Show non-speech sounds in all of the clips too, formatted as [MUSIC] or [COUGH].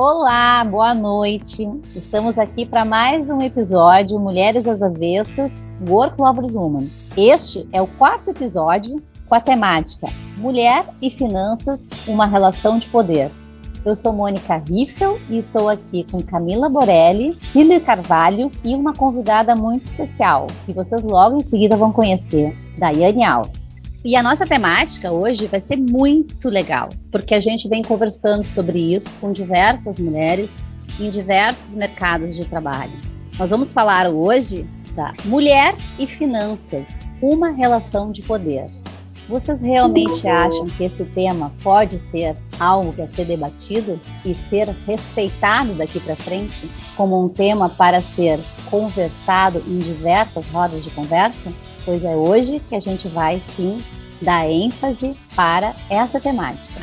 Olá, boa noite. Estamos aqui para mais um episódio Mulheres às Avessas, Work Lovers Woman. Este é o quarto episódio com a temática Mulher e Finanças, uma relação de poder. Eu sou Mônica Riffel e estou aqui com Camila Borelli, Cília Carvalho e uma convidada muito especial, que vocês logo em seguida vão conhecer, Daiane Alves. E a nossa temática hoje vai ser muito legal, porque a gente vem conversando sobre isso com diversas mulheres em diversos mercados de trabalho. Nós vamos falar hoje da mulher e finanças, uma relação de poder. Vocês realmente acham que esse tema pode ser algo a ser debatido e ser respeitado daqui para frente como um tema para ser conversado em diversas rodas de conversa? Pois é hoje que a gente vai sim dar ênfase para essa temática.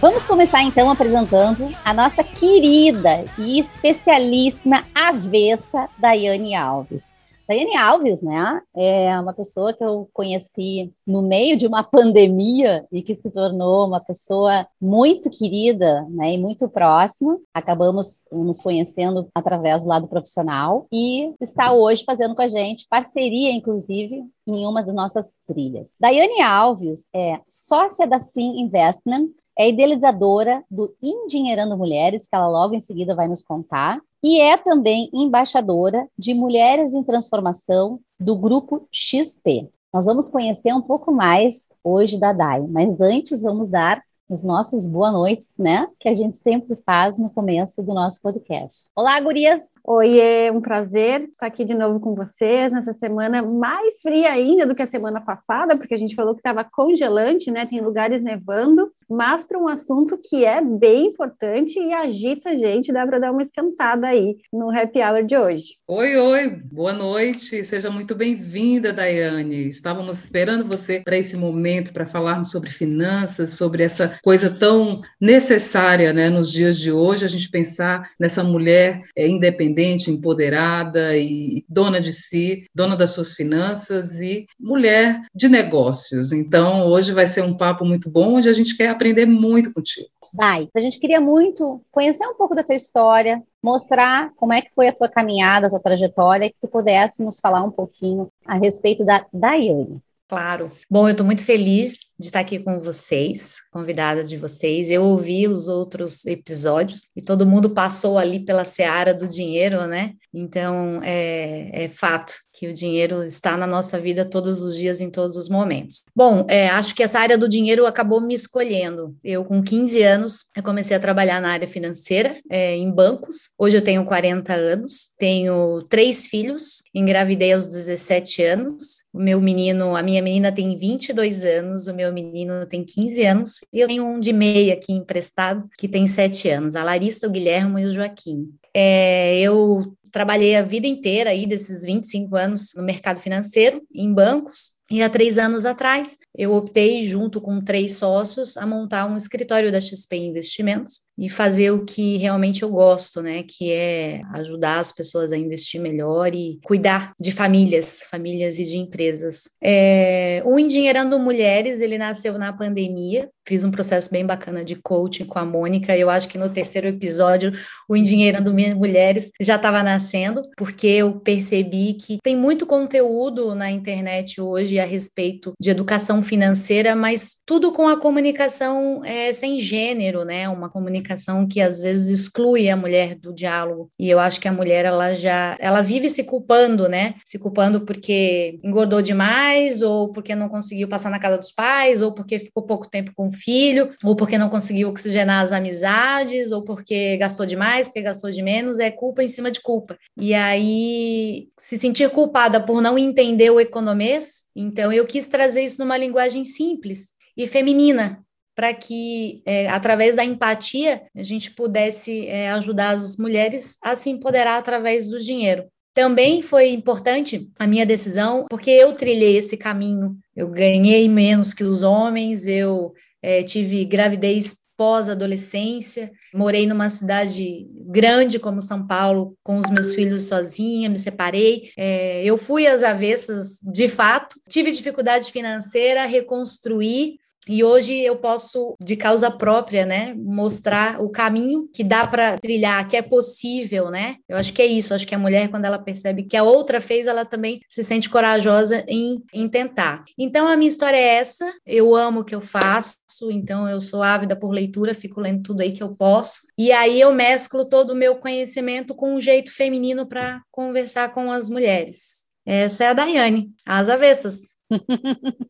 Vamos começar então apresentando a nossa querida e especialíssima avessa Daiane Alves. Daiane Alves, né, é uma pessoa que eu conheci no meio de uma pandemia e que se tornou uma pessoa muito querida, né, e muito próxima. Acabamos nos conhecendo através do lado profissional e está hoje fazendo com a gente parceria, inclusive, em uma das nossas trilhas. Daiane Alves é sócia da Sim Investment, é idealizadora do Endinheirando Mulheres, que ela logo em seguida vai nos contar, e é também embaixadora de Mulheres em Transformação do grupo XP. Nós vamos conhecer um pouco mais hoje da DAI, mas antes vamos dar os nossos boa noites, né? Que a gente sempre faz no começo do nosso podcast. Olá, gurias! Oi, é um prazer estar aqui de novo com vocês nessa semana mais fria ainda do que a semana passada, porque a gente falou que estava congelante, né? Tem lugares nevando, mas para um assunto que é bem importante e agita a gente, dá para dar uma esquentada aí no happy hour de hoje. Oi, oi, boa noite, seja muito bem-vinda, Daiane. Estávamos esperando você para esse momento, para falarmos sobre finanças, sobre essa coisa tão necessária né, nos dias de hoje, a gente pensar nessa mulher é, independente, empoderada e dona de si, dona das suas finanças e mulher de negócios. Então, hoje vai ser um papo muito bom, onde a gente quer aprender muito contigo. Vai. A gente queria muito conhecer um pouco da tua história, mostrar como é que foi a tua caminhada, a tua trajetória, que tu pudesse nos falar um pouquinho a respeito da Daiane. Claro. Bom, eu estou muito feliz de estar aqui com vocês, convidadas de vocês. Eu ouvi os outros episódios e todo mundo passou ali pela seara do dinheiro, né? Então, é, é fato que o dinheiro está na nossa vida todos os dias, em todos os momentos. Bom, é, acho que essa área do dinheiro acabou me escolhendo. Eu, com 15 anos, comecei a trabalhar na área financeira, é, em bancos. Hoje eu tenho 40 anos, tenho três filhos, engravidei aos 17 anos. O meu menino, a minha menina tem 22 anos, o meu menino tem 15 anos, e eu tenho um de meia aqui emprestado, que tem 7 anos, a Larissa, o Guilherme e o Joaquim. É, eu trabalhei a vida inteira aí, desses 25 anos, no mercado financeiro, em bancos, e há três anos atrás, eu optei, junto com três sócios, a montar um escritório da XP Investimentos e fazer o que realmente eu gosto, né? Que é ajudar as pessoas a investir melhor e cuidar de famílias, famílias e de empresas. É, o Endinheirando Mulheres, ele nasceu na pandemia. Fiz um processo bem bacana de coaching com a Mônica. Eu acho que no terceiro episódio, o Endinheirando Mulheres já estava nascendo, porque eu percebi que tem muito conteúdo na internet hoje a respeito de educação financeira, mas tudo com a comunicação é, sem gênero, né? Uma comunicação que às vezes exclui a mulher do diálogo. E eu acho que a mulher ela já ela vive se culpando, né? Se culpando porque engordou demais, ou porque não conseguiu passar na casa dos pais, ou porque ficou pouco tempo com filho, ou porque não conseguiu oxigenar as amizades, ou porque gastou demais, porque gastou de menos, é culpa em cima de culpa. E aí se sentir culpada por não entender o economês, então, eu quis trazer isso numa linguagem simples e feminina, para que, é, através da empatia, a gente pudesse é, ajudar as mulheres a se empoderar através do dinheiro. Também foi importante a minha decisão, porque eu trilhei esse caminho. Eu ganhei menos que os homens, eu é, tive gravidez pós-adolescência. Morei numa cidade grande como São Paulo, com os meus filhos sozinha, me separei. É, eu fui às avessas de fato, tive dificuldade financeira, reconstruí e hoje eu posso, de causa própria, né, mostrar o caminho que dá para trilhar, que é possível, né? Eu acho que é isso. Eu acho que a mulher, quando ela percebe que a outra fez, ela também se sente corajosa em, em tentar. Então, a minha história é essa. Eu amo o que eu faço, então eu sou ávida por leitura, fico lendo tudo aí que eu posso. E aí eu mesclo todo o meu conhecimento com um jeito feminino para conversar com as mulheres. Essa é a Daiane, as avessas.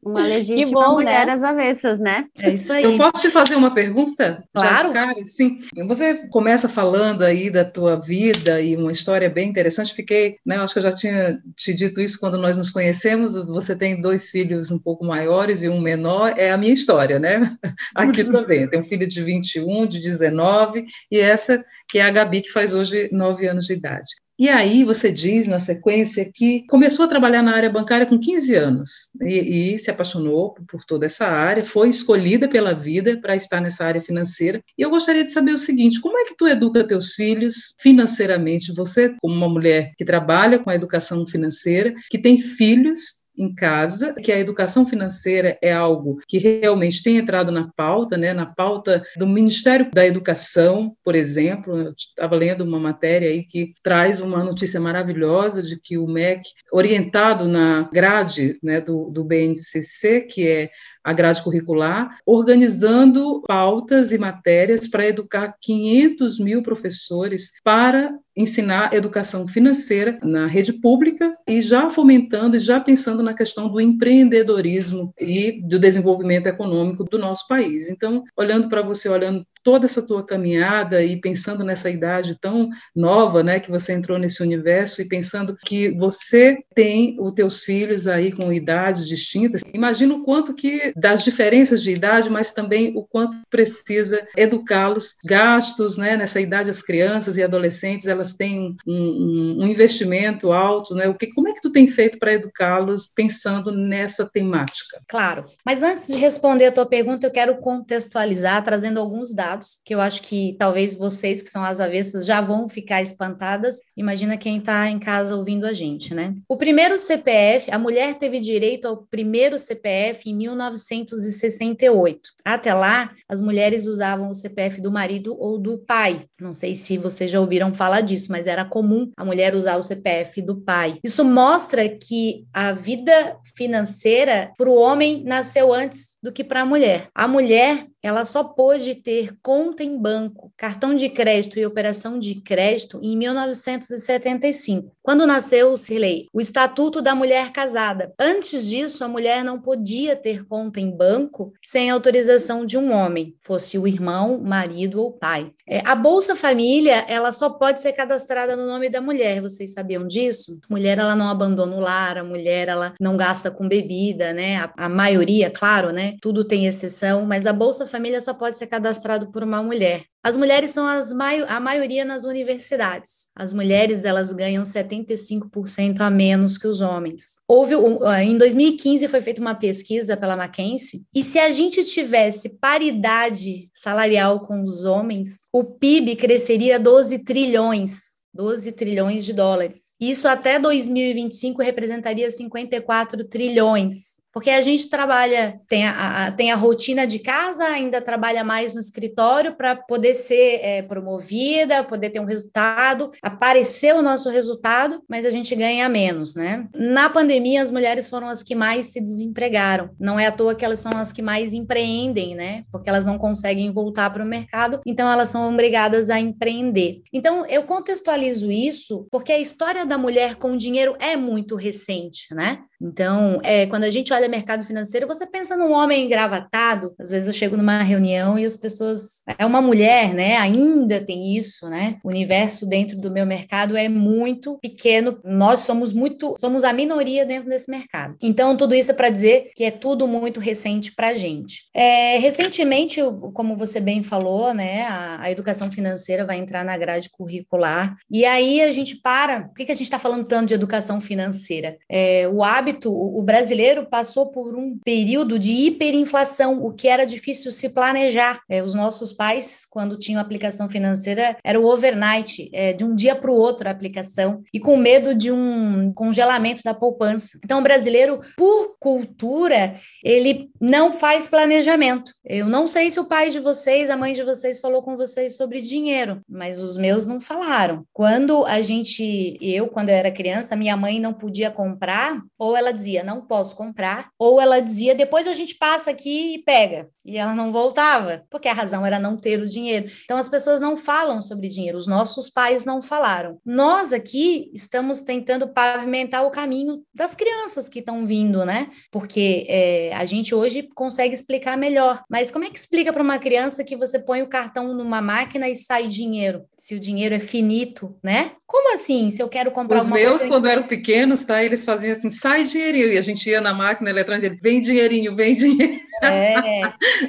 Uma legítima bom, mulher né? às avessas, né? É isso aí. Eu posso te fazer uma pergunta? Claro. Cara, sim. Você começa falando aí da tua vida e uma história bem interessante. Fiquei, né? Acho que eu já tinha te dito isso quando nós nos conhecemos. Você tem dois filhos um pouco maiores e um menor. É a minha história, né? [LAUGHS] Aqui também. Tem um filho de 21, de 19 e essa que é a Gabi que faz hoje nove anos de idade. E aí você diz na sequência que começou a trabalhar na área bancária com 15 anos e, e se apaixonou por toda essa área, foi escolhida pela vida para estar nessa área financeira. E eu gostaria de saber o seguinte: como é que tu educa teus filhos financeiramente? Você, como uma mulher que trabalha com a educação financeira, que tem filhos em casa, que a educação financeira é algo que realmente tem entrado na pauta, né, na pauta do Ministério da Educação, por exemplo. Eu estava lendo uma matéria aí que traz uma notícia maravilhosa de que o MEC, orientado na grade né, do, do BNCC, que é a grade curricular, organizando pautas e matérias para educar 500 mil professores para ensinar educação financeira na rede pública e já fomentando e já pensando na questão do empreendedorismo e do desenvolvimento econômico do nosso país. Então, olhando para você, olhando toda essa tua caminhada e pensando nessa idade tão nova, né, que você entrou nesse universo e pensando que você tem os teus filhos aí com idades distintas, imagina o quanto que das diferenças de idade, mas também o quanto precisa educá-los, gastos, né, nessa idade as crianças e adolescentes, elas têm um, um, investimento alto, né? O que como é que tu tem feito para educá-los pensando nessa temática? Claro. Mas antes de responder a tua pergunta, eu quero contextualizar trazendo alguns dados dados, que eu acho que talvez vocês que são as avessas já vão ficar espantadas. Imagina quem está em casa ouvindo a gente, né? O primeiro CPF, a mulher teve direito ao primeiro CPF em 1968. Até lá, as mulheres usavam o CPF do marido ou do pai. Não sei se vocês já ouviram falar disso, mas era comum a mulher usar o CPF do pai. Isso mostra que a vida financeira para o homem nasceu antes do que para a mulher. A mulher, ela só pôde ter conta em banco, cartão de crédito e operação de crédito em 1975, quando nasceu, Cirlei, o Estatuto da Mulher Casada. Antes disso, a mulher não podia ter conta em banco sem autorização de um homem, fosse o irmão, marido ou pai. É, a Bolsa Família, ela só pode ser cadastrada no nome da mulher, vocês sabiam disso? A mulher, ela não abandona o lar, a mulher, ela não gasta com bebida, né? A, a maioria, claro, né? Tudo tem exceção, mas a Bolsa Família só pode ser cadastrado por uma mulher. As mulheres são as mai a maioria nas universidades. As mulheres elas ganham 75% a menos que os homens. Houve em 2015 foi feita uma pesquisa pela McKinsey e se a gente tivesse paridade salarial com os homens, o PIB cresceria 12 trilhões 12 trilhões de dólares. Isso até 2025 representaria 54 trilhões. Porque a gente trabalha, tem a, a, tem a rotina de casa, ainda trabalha mais no escritório para poder ser é, promovida, poder ter um resultado, aparecer o nosso resultado, mas a gente ganha menos, né? Na pandemia, as mulheres foram as que mais se desempregaram. Não é à toa que elas são as que mais empreendem, né? Porque elas não conseguem voltar para o mercado, então elas são obrigadas a empreender. Então, eu contextualizo isso porque a história da mulher com dinheiro é muito recente, né? Então, é, quando a gente olha mercado financeiro, você pensa num homem engravatado. Às vezes eu chego numa reunião e as pessoas. É uma mulher, né? Ainda tem isso, né? O universo dentro do meu mercado é muito pequeno. Nós somos muito. Somos a minoria dentro desse mercado. Então, tudo isso é para dizer que é tudo muito recente para a gente. É, recentemente, como você bem falou, né? A, a, educação financeira vai entrar na grade curricular. E aí a gente para. Por que, que a gente está falando tanto de educação financeira? É, o hábito hábito, o brasileiro passou por um período de hiperinflação, o que era difícil se planejar. É, os nossos pais, quando tinham aplicação financeira, era o overnight, é, de um dia para o outro a aplicação, e com medo de um congelamento da poupança. Então, o brasileiro, por cultura, ele não faz planejamento. Eu não sei se o pai de vocês, a mãe de vocês falou com vocês sobre dinheiro, mas os meus não falaram. Quando a gente, eu, quando eu era criança, minha mãe não podia comprar, ou ela dizia, não posso comprar, ou ela dizia, depois a gente passa aqui e pega. E ela não voltava, porque a razão era não ter o dinheiro. Então as pessoas não falam sobre dinheiro, os nossos pais não falaram. Nós aqui estamos tentando pavimentar o caminho das crianças que estão vindo, né? Porque é, a gente hoje consegue explicar melhor. Mas como é que explica para uma criança que você põe o cartão numa máquina e sai dinheiro? Se o dinheiro é finito, né? Como assim? Se eu quero comprar Os meus, coisa... quando eram pequenos, tá? Eles faziam assim, sai dinheirinho. E a gente ia na máquina eletrônica, vem dinheirinho, vem dinheiro. É.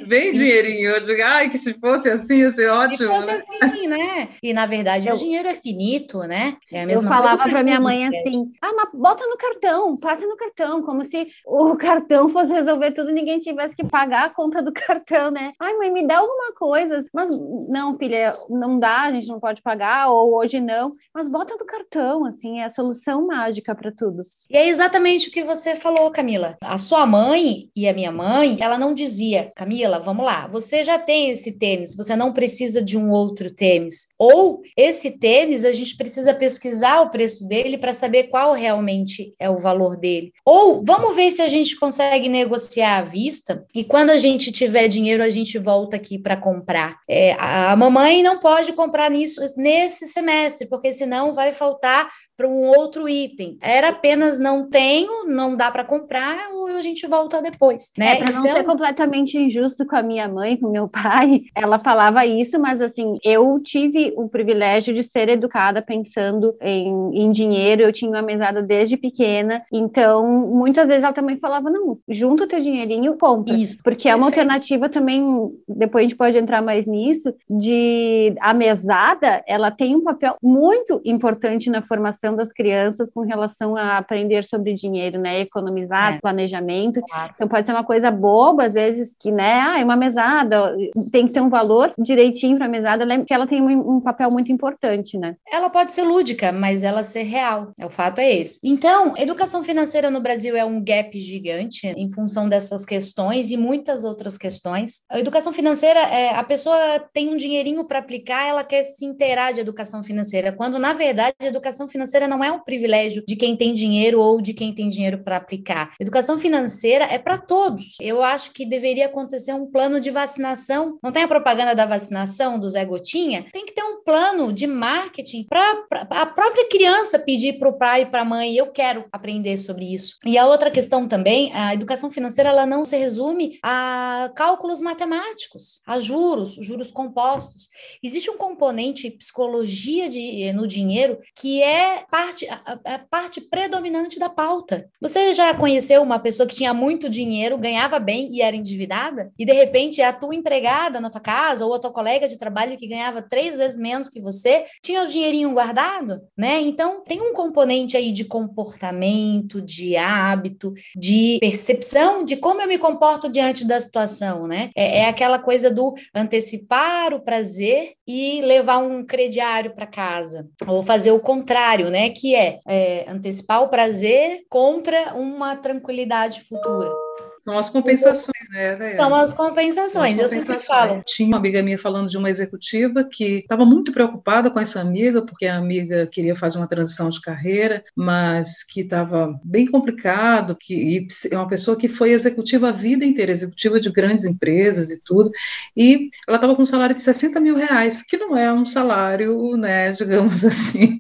vem dinheirinho. Eu digo, ai, que se fosse assim, ia ser ótimo. Se fosse né? assim, né? E na verdade eu... o dinheiro é finito, né? É a mesma eu falava para minha mãe assim: ah, mas bota no cartão, passa no cartão, como se o cartão fosse resolver tudo, ninguém tivesse que pagar a conta do cartão, né? Ai, mãe, me dá alguma coisa. Mas não, filha, não dá, a gente não pode pagar, ou hoje não. Mas bota no cartão, assim, é a solução mágica para tudo. E é exatamente o que você falou, Camila. A sua mãe e a minha mãe, ela não dizia, Camila, vamos lá, você já tem esse tênis, você não precisa de um outro tênis. Ou esse tênis, a gente precisa pesquisar o preço dele para saber qual realmente é o valor dele. Ou vamos ver se a gente consegue negociar à vista e quando a gente tiver dinheiro, a gente volta aqui para comprar. É, a mamãe não pode comprar nisso nesse semestre, porque senão vai faltar para um outro item. Era apenas não tenho, não dá para comprar, ou a gente volta depois, né? É, para não então... ser completamente injusto com a minha mãe, com meu [LAUGHS] pai, ela falava isso, mas assim, eu tive o privilégio de ser educada pensando em, em dinheiro, eu tinha uma mesada desde pequena, então muitas vezes ela também falava, não, junta o teu dinheirinho, compra. Isso, porque é uma alternativa também, depois a gente pode entrar mais nisso, de a mesada, ela tem um papel muito importante na formação das crianças com relação a aprender sobre dinheiro, né? Economizar, é. planejamento. Claro. Então pode ser uma coisa boba, às vezes, que, né? Ah, é uma mesada, tem que ter um valor direitinho para a mesada, que ela tem um, um, papel muito importante, né? Ela pode ser lúdica, mas ela ser real. É, o fato é esse. Então, educação financeira no Brasil é um gap gigante em função dessas questões e muitas outras questões. A educação financeira, é, a pessoa tem um dinheirinho para aplicar, ela quer se inteirar de educação financeira, quando na verdade a educação financeira financeira não é um privilégio de quem tem dinheiro ou de quem tem dinheiro para aplicar. Educação financeira é para todos. Eu acho que deveria acontecer um plano de vacinação. Não tem a propaganda da vacinação do Zé Gotinha? Tem que ter um plano de marketing para a própria criança pedir para o pai e para a mãe: eu quero aprender sobre isso. E a outra questão também, a educação financeira ela não se resume a cálculos matemáticos, a juros, juros compostos. Existe um componente psicologia de, no dinheiro que é parte, a, parte predominante da pauta. Você já conheceu uma pessoa que tinha muito dinheiro, ganhava bem e era endividada? E de repente a tua empregada na tua casa ou a tua colega de trabalho que ganhava três vezes menos que você tinha o dinheirinho guardado, né? Então tem um componente aí de comportamento, de hábito, de percepção de como eu me comporto diante da situação, né? É, é aquela coisa do antecipar o prazer e levar um crediário para casa, ou fazer o contrário, né? Que é, é antecipar o prazer contra uma tranquilidade futura. São as compensações, né? São as compensações. As compensações. Eu sempre falo. Tinha uma amiga minha falando de uma executiva que estava muito preocupada com essa amiga, porque a amiga queria fazer uma transição de carreira, mas que estava bem complicado, que é uma pessoa que foi executiva a vida inteira, executiva de grandes empresas e tudo, e ela estava com um salário de 60 mil reais, que não é um salário, né, digamos [LAUGHS] assim,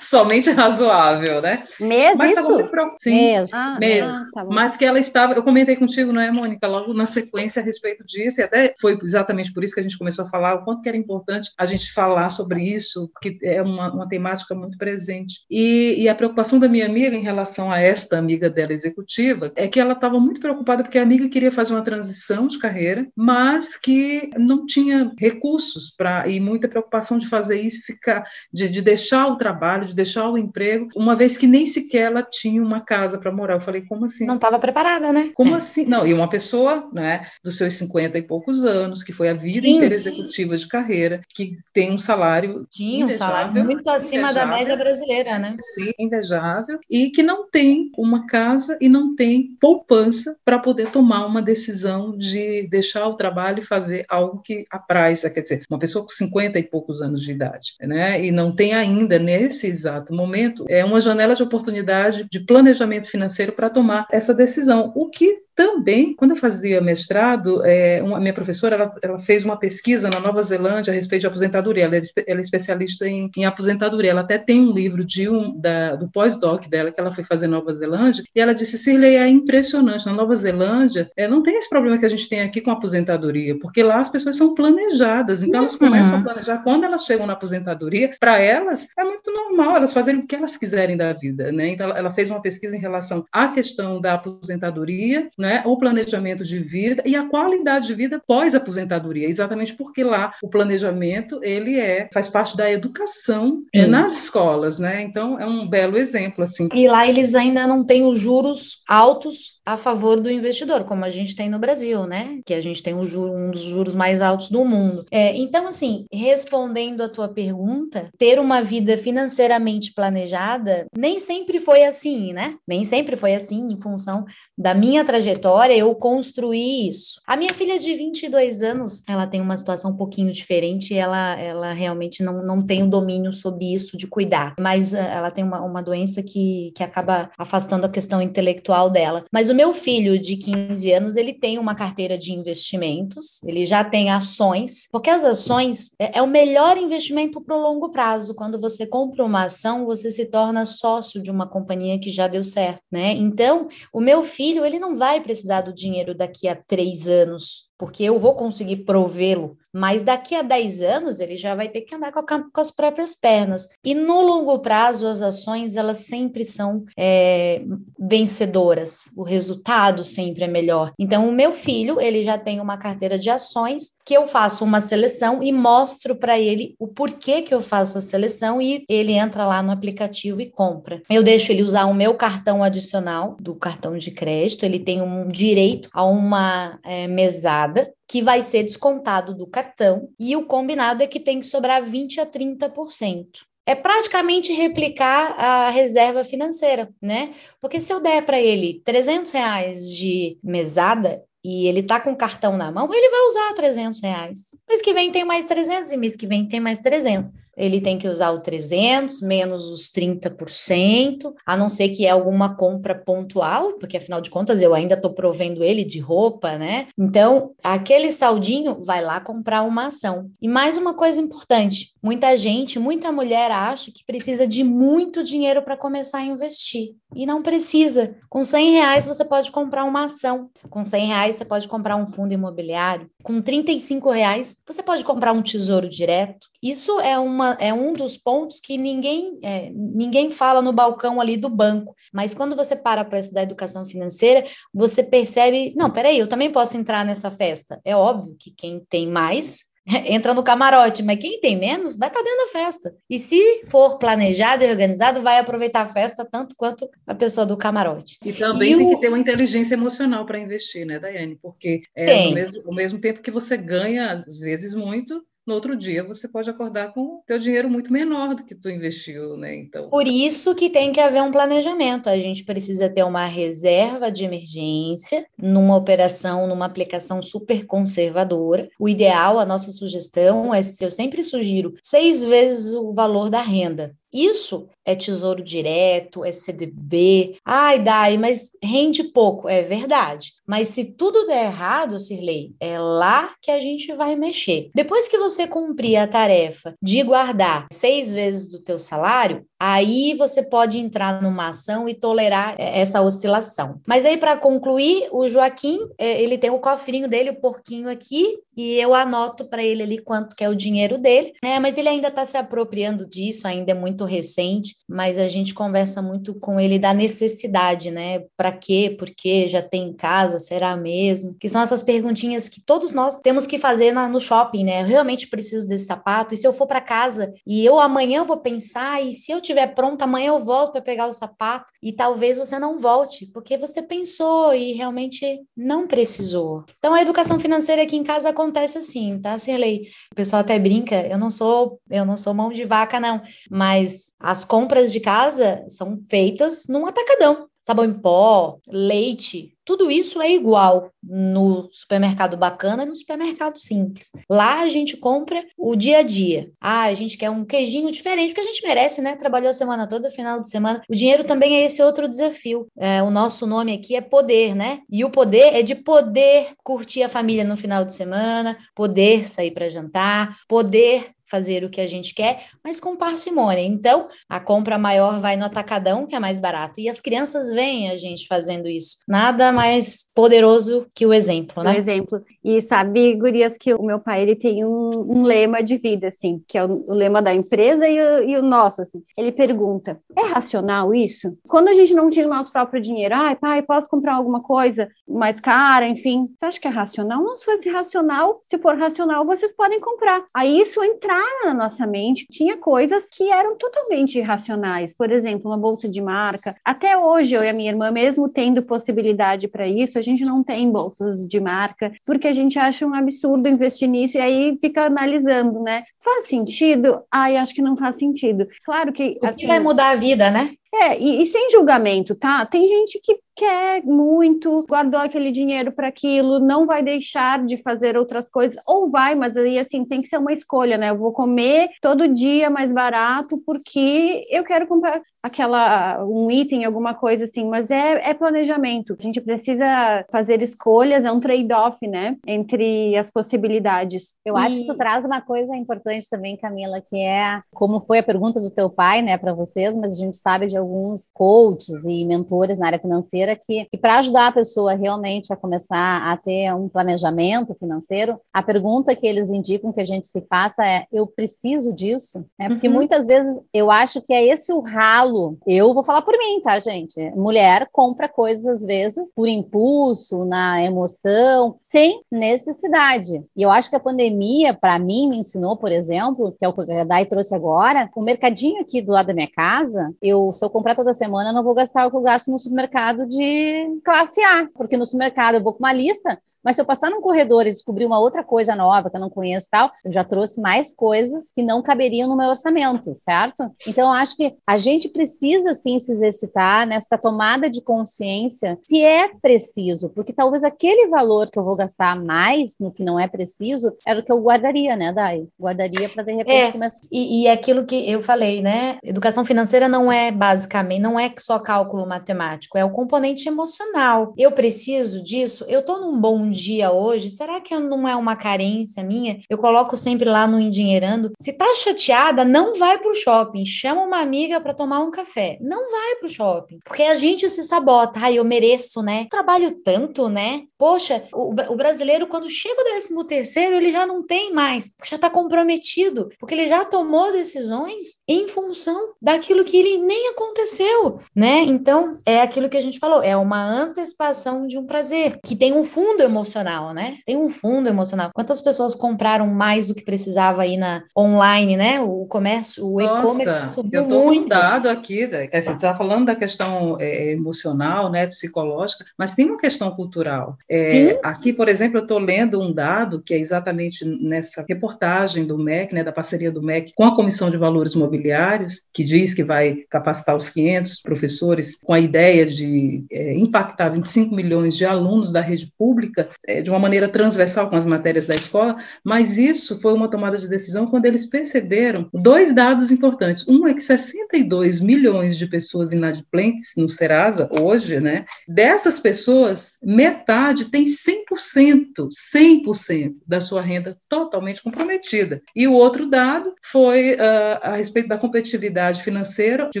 somente razoável, né? Mesmo mas isso? Muito Sim, Mês. Ah, mês. Ah, tá mas que ela estava, eu comentei contigo não é, Mônica? Logo na sequência a respeito disso, e até foi exatamente por isso que a gente começou a falar o quanto que era importante a gente falar sobre isso, porque é uma, uma temática muito presente. E, e a preocupação da minha amiga em relação a esta amiga dela executiva é que ela estava muito preocupada porque a amiga queria fazer uma transição de carreira, mas que não tinha recursos para e muita preocupação de fazer isso, ficar de, de deixar o trabalho, de deixar o emprego, uma vez que nem sequer ela tinha uma casa para morar. Eu falei, como assim? Não estava preparada, né? Como é. assim? Não, e uma pessoa, né, dos seus 50 e poucos anos, que foi a vida sim, inteira executiva de carreira, que tem um salário Tinha um salário muito acima da média brasileira, né? Sim, invejável, e que não tem uma casa e não tem poupança para poder tomar uma decisão de deixar o trabalho e fazer algo que apraz, quer dizer, uma pessoa com 50 e poucos anos de idade, né? E não tem ainda nesse exato momento é uma janela de oportunidade de planejamento financeiro para tomar essa decisão, o que também, quando eu fazia mestrado, é, uma, minha professora ela, ela, fez uma pesquisa na Nova Zelândia a respeito de aposentadoria. Ela é, ela é especialista em, em, aposentadoria. Ela até tem um livro de um, da, do pós-doc dela que ela foi fazer na Nova Zelândia. E ela disse: Cirlei, é impressionante. Na Nova Zelândia, é, não tem esse problema que a gente tem aqui com aposentadoria, porque lá as pessoas são planejadas. Então, elas começam a uhum. planejar. Quando elas chegam na aposentadoria, para elas é muito normal elas fazerem o que elas quiserem da vida. Né? Então, ela, ela fez uma pesquisa em relação à questão da aposentadoria né, o planejamento de vida e a qualidade de vida pós-aposentadoria, exatamente porque lá o planejamento ele é faz parte da educação é, nas escolas, né? Então é um belo exemplo assim. E lá eles ainda não têm os juros altos a favor do investidor, como a gente tem no Brasil, né? Que a gente tem juro, um dos juros mais altos do mundo. É, então, assim, respondendo a tua pergunta, ter uma vida financeiramente planejada nem sempre foi assim, né? Nem sempre foi assim em função da minha trajetória eu construí isso. A minha filha de 22 anos, ela tem uma situação um pouquinho diferente, ela, ela realmente não, não tem o domínio sobre isso de cuidar, mas uh, ela tem uma, uma doença que, que acaba afastando a questão intelectual dela. Mas o meu filho de 15 anos, ele tem uma carteira de investimentos, ele já tem ações, porque as ações é, é o melhor investimento para o longo prazo. Quando você compra uma ação, você se torna sócio de uma companhia que já deu certo, né? Então, o meu filho, ele não vai precisar do dinheiro daqui a três anos, porque eu vou conseguir provê-lo mas daqui a 10 anos ele já vai ter que andar com, a, com, as próprias pernas. E no longo prazo, as ações elas sempre são é, vencedoras, o resultado sempre é melhor. Então, o meu filho, ele já tem uma carteira de ações que eu faço uma seleção e mostro para ele o porquê que eu faço a seleção e ele entra lá no aplicativo e compra. Eu deixo ele usar o meu cartão adicional do cartão de crédito, ele tem um direito a uma é, mesada que vai ser descontado do cartão, e o combinado é que tem que sobrar 20 a 30%. É praticamente replicar a reserva financeira, né? Porque se eu der para ele 300 reais de mesada, e ele tá com o cartão na mão, ele vai usar 300 reais. Mês que vem tem mais 300 e mês que vem tem mais 300 ele tem que usar o 300 menos os 30%, a não ser que é alguma compra pontual, porque afinal de contas eu ainda estou provendo ele de roupa, né? Então, aquele saldinho vai lá comprar uma ação. E mais uma coisa importante: muita gente, muita mulher acha que precisa de muito dinheiro para começar a investir. E não precisa. Com 100 reais você pode comprar uma ação. Com 100 reais você pode comprar um fundo imobiliário. Com 35 reais você pode comprar um tesouro direto. Isso é, uma, é um dos pontos que ninguém, é, ninguém fala no balcão ali do banco. Mas quando você para para estudar educação financeira, você percebe: não, peraí, eu também posso entrar nessa festa. É óbvio que quem tem mais [LAUGHS] entra no camarote, mas quem tem menos vai estar tá dentro da festa. E se for planejado e organizado, vai aproveitar a festa tanto quanto a pessoa do camarote. E também e tem o... que ter uma inteligência emocional para investir, né, Daiane? Porque é, ao mesmo, ao mesmo tempo que você ganha, às vezes, muito, no outro dia você pode acordar com teu dinheiro muito menor do que tu investiu, né? Então. Por isso que tem que haver um planejamento. A gente precisa ter uma reserva de emergência numa operação, numa aplicação super conservadora. O ideal, a nossa sugestão é, eu sempre sugiro, seis vezes o valor da renda. Isso é tesouro direto, é CDB. Ai, Dai, mas rende pouco. É verdade. Mas se tudo der errado, Sirley, é lá que a gente vai mexer. Depois que você cumprir a tarefa de guardar seis vezes do teu salário, aí você pode entrar numa ação e tolerar é, essa oscilação. Mas aí, para concluir, o Joaquim, é, ele tem o cofrinho dele, o porquinho aqui, e eu anoto para ele ali quanto que é o dinheiro dele, né? Mas ele ainda está se apropriando disso, ainda é muito recente, mas a gente conversa muito com ele da necessidade, né? Para quê? Por quê? Já tem em casa? Será mesmo? Que são essas perguntinhas que todos nós temos que fazer na, no shopping, né? Eu realmente preciso desse sapato, e se eu for para casa e eu amanhã vou pensar, e se eu estiver pronta, amanhã eu volto para pegar o sapato, e talvez você não volte, porque você pensou e realmente não precisou. Então a educação financeira aqui em casa acontece assim, tá, Cirlei? O pessoal até brinca, eu não sou, eu não sou mão de vaca, não, mas as compras de casa são feitas num atacadão sabão em pó, leite, tudo isso é igual no supermercado bacana e no supermercado simples. Lá a gente compra o dia a dia. Ah, a gente quer um queijinho diferente, porque a gente merece, né? Trabalhou a semana toda, final de semana. O dinheiro também é esse outro desafio. É, o nosso nome aqui é poder, né? E o poder é de poder curtir a família no final de semana, poder sair para jantar, poder fazer o que a gente quer, mas com parcimônia. Então, a compra maior vai no atacadão, que é mais barato. E as crianças veem a gente fazendo isso. Nada mais poderoso que o exemplo, né? O exemplo. E sabe, Gurias, que o meu pai ele tem um, um lema de vida, assim, que é o, o lema da empresa e o, e o, nosso, assim. Ele pergunta: é racional isso? Quando a gente não tinha o nosso próprio dinheiro, ai, pai, posso comprar alguma coisa mais cara, enfim, você acha que é racional? Não, se for racional, se for racional, vocês podem comprar. Aí isso entrar na nossa mente, tinha coisas que eram totalmente irracionais. Por exemplo, uma bolsa de marca. Até hoje, eu e a minha irmã, mesmo tendo possibilidade para isso, a gente não tem bolsas de marca, porque a gente acha um absurdo investir nisso e aí fica analisando, né? Faz sentido? Ai, acho que não faz sentido. Claro que. O assim, que vai mudar a vida, né? É, e, e, sem julgamento, tá? Tem gente que quer muito, guardou aquele dinheiro para aquilo, não vai deixar de fazer outras coisas, ou vai, mas aí assim tem que ser uma escolha, né? Eu vou comer todo dia mais barato porque eu quero comprar aquela um item, alguma coisa assim, mas é, é planejamento. A gente precisa fazer escolhas, é um trade-off, né? Entre as possibilidades. Eu e... acho que tu traz uma coisa importante também, Camila, que é como foi a pergunta do teu pai, né, para vocês, mas a gente sabe de alguns coaches e mentores na área financeira que, que para ajudar a pessoa realmente a começar a ter um planejamento financeiro, a pergunta que eles indicam que a gente se faça é: eu preciso disso? É porque uhum. muitas vezes eu acho que é esse o ralo. Eu vou falar por mim, tá, gente? Mulher compra coisas às vezes por impulso, na emoção, sem necessidade. E eu acho que a pandemia, para mim, me ensinou, por exemplo, que é o que a Dai trouxe agora, o mercadinho aqui do lado da minha casa, eu sou comprar toda semana, eu não vou gastar o que eu gasto no supermercado de classe A, porque no supermercado eu vou com uma lista, mas se eu passar num corredor e descobrir uma outra coisa nova que eu não conheço tal, eu já trouxe mais coisas que não caberiam no meu orçamento, certo? Então, eu acho que a gente precisa, sim, se exercitar nessa tomada de consciência se é preciso, porque talvez aquele valor que eu vou gastar mais no que não é preciso era o que eu guardaria, né, Dai? Guardaria para de repente é, começar. E, e aquilo que eu falei, né? Educação financeira não é basicamente, não é só cálculo matemático, é o componente emocional. Eu preciso disso, eu tô num bom dia hoje, será que não é uma carência minha? Eu coloco sempre lá no Endinheirando. Se tá chateada, não vai pro shopping. Chama uma amiga para tomar um café. Não vai pro shopping. Porque a gente se sabota. Ai, eu mereço, né? Trabalho tanto, né? Poxa, o, o brasileiro, quando chega o décimo terceiro, ele já não tem mais, porque já tá comprometido, porque ele já tomou decisões em função daquilo que ele nem aconteceu, né? Então, é aquilo que a gente falou, é uma antecipação de um prazer, que tem um fundo emocional né? Tem um fundo emocional. Quantas pessoas compraram mais do que precisava aí na online, né? O comércio, o e-commerce subiu eu tô muito. dado aqui, né? você está falando da questão é, emocional, né, psicológica, mas tem uma questão cultural. É, aqui, por exemplo, eu estou lendo um dado que é exatamente nessa reportagem do MEC, né, da parceria do MEC com a Comissão de Valores Mobiliários, que diz que vai capacitar os 500 professores com a ideia de é, impactar 25 milhões de alunos da rede pública é, de uma maneira transversal com as matérias da escola, mas isso foi uma tomada de decisão quando eles perceberam dois dados importantes. Um é que 62 milhões de pessoas inadimplentes no Serasa hoje, né? Dessas pessoas, metade tem 100%, 100% da sua renda totalmente comprometida. E o outro dado foi uh, a respeito da competitividade financeira de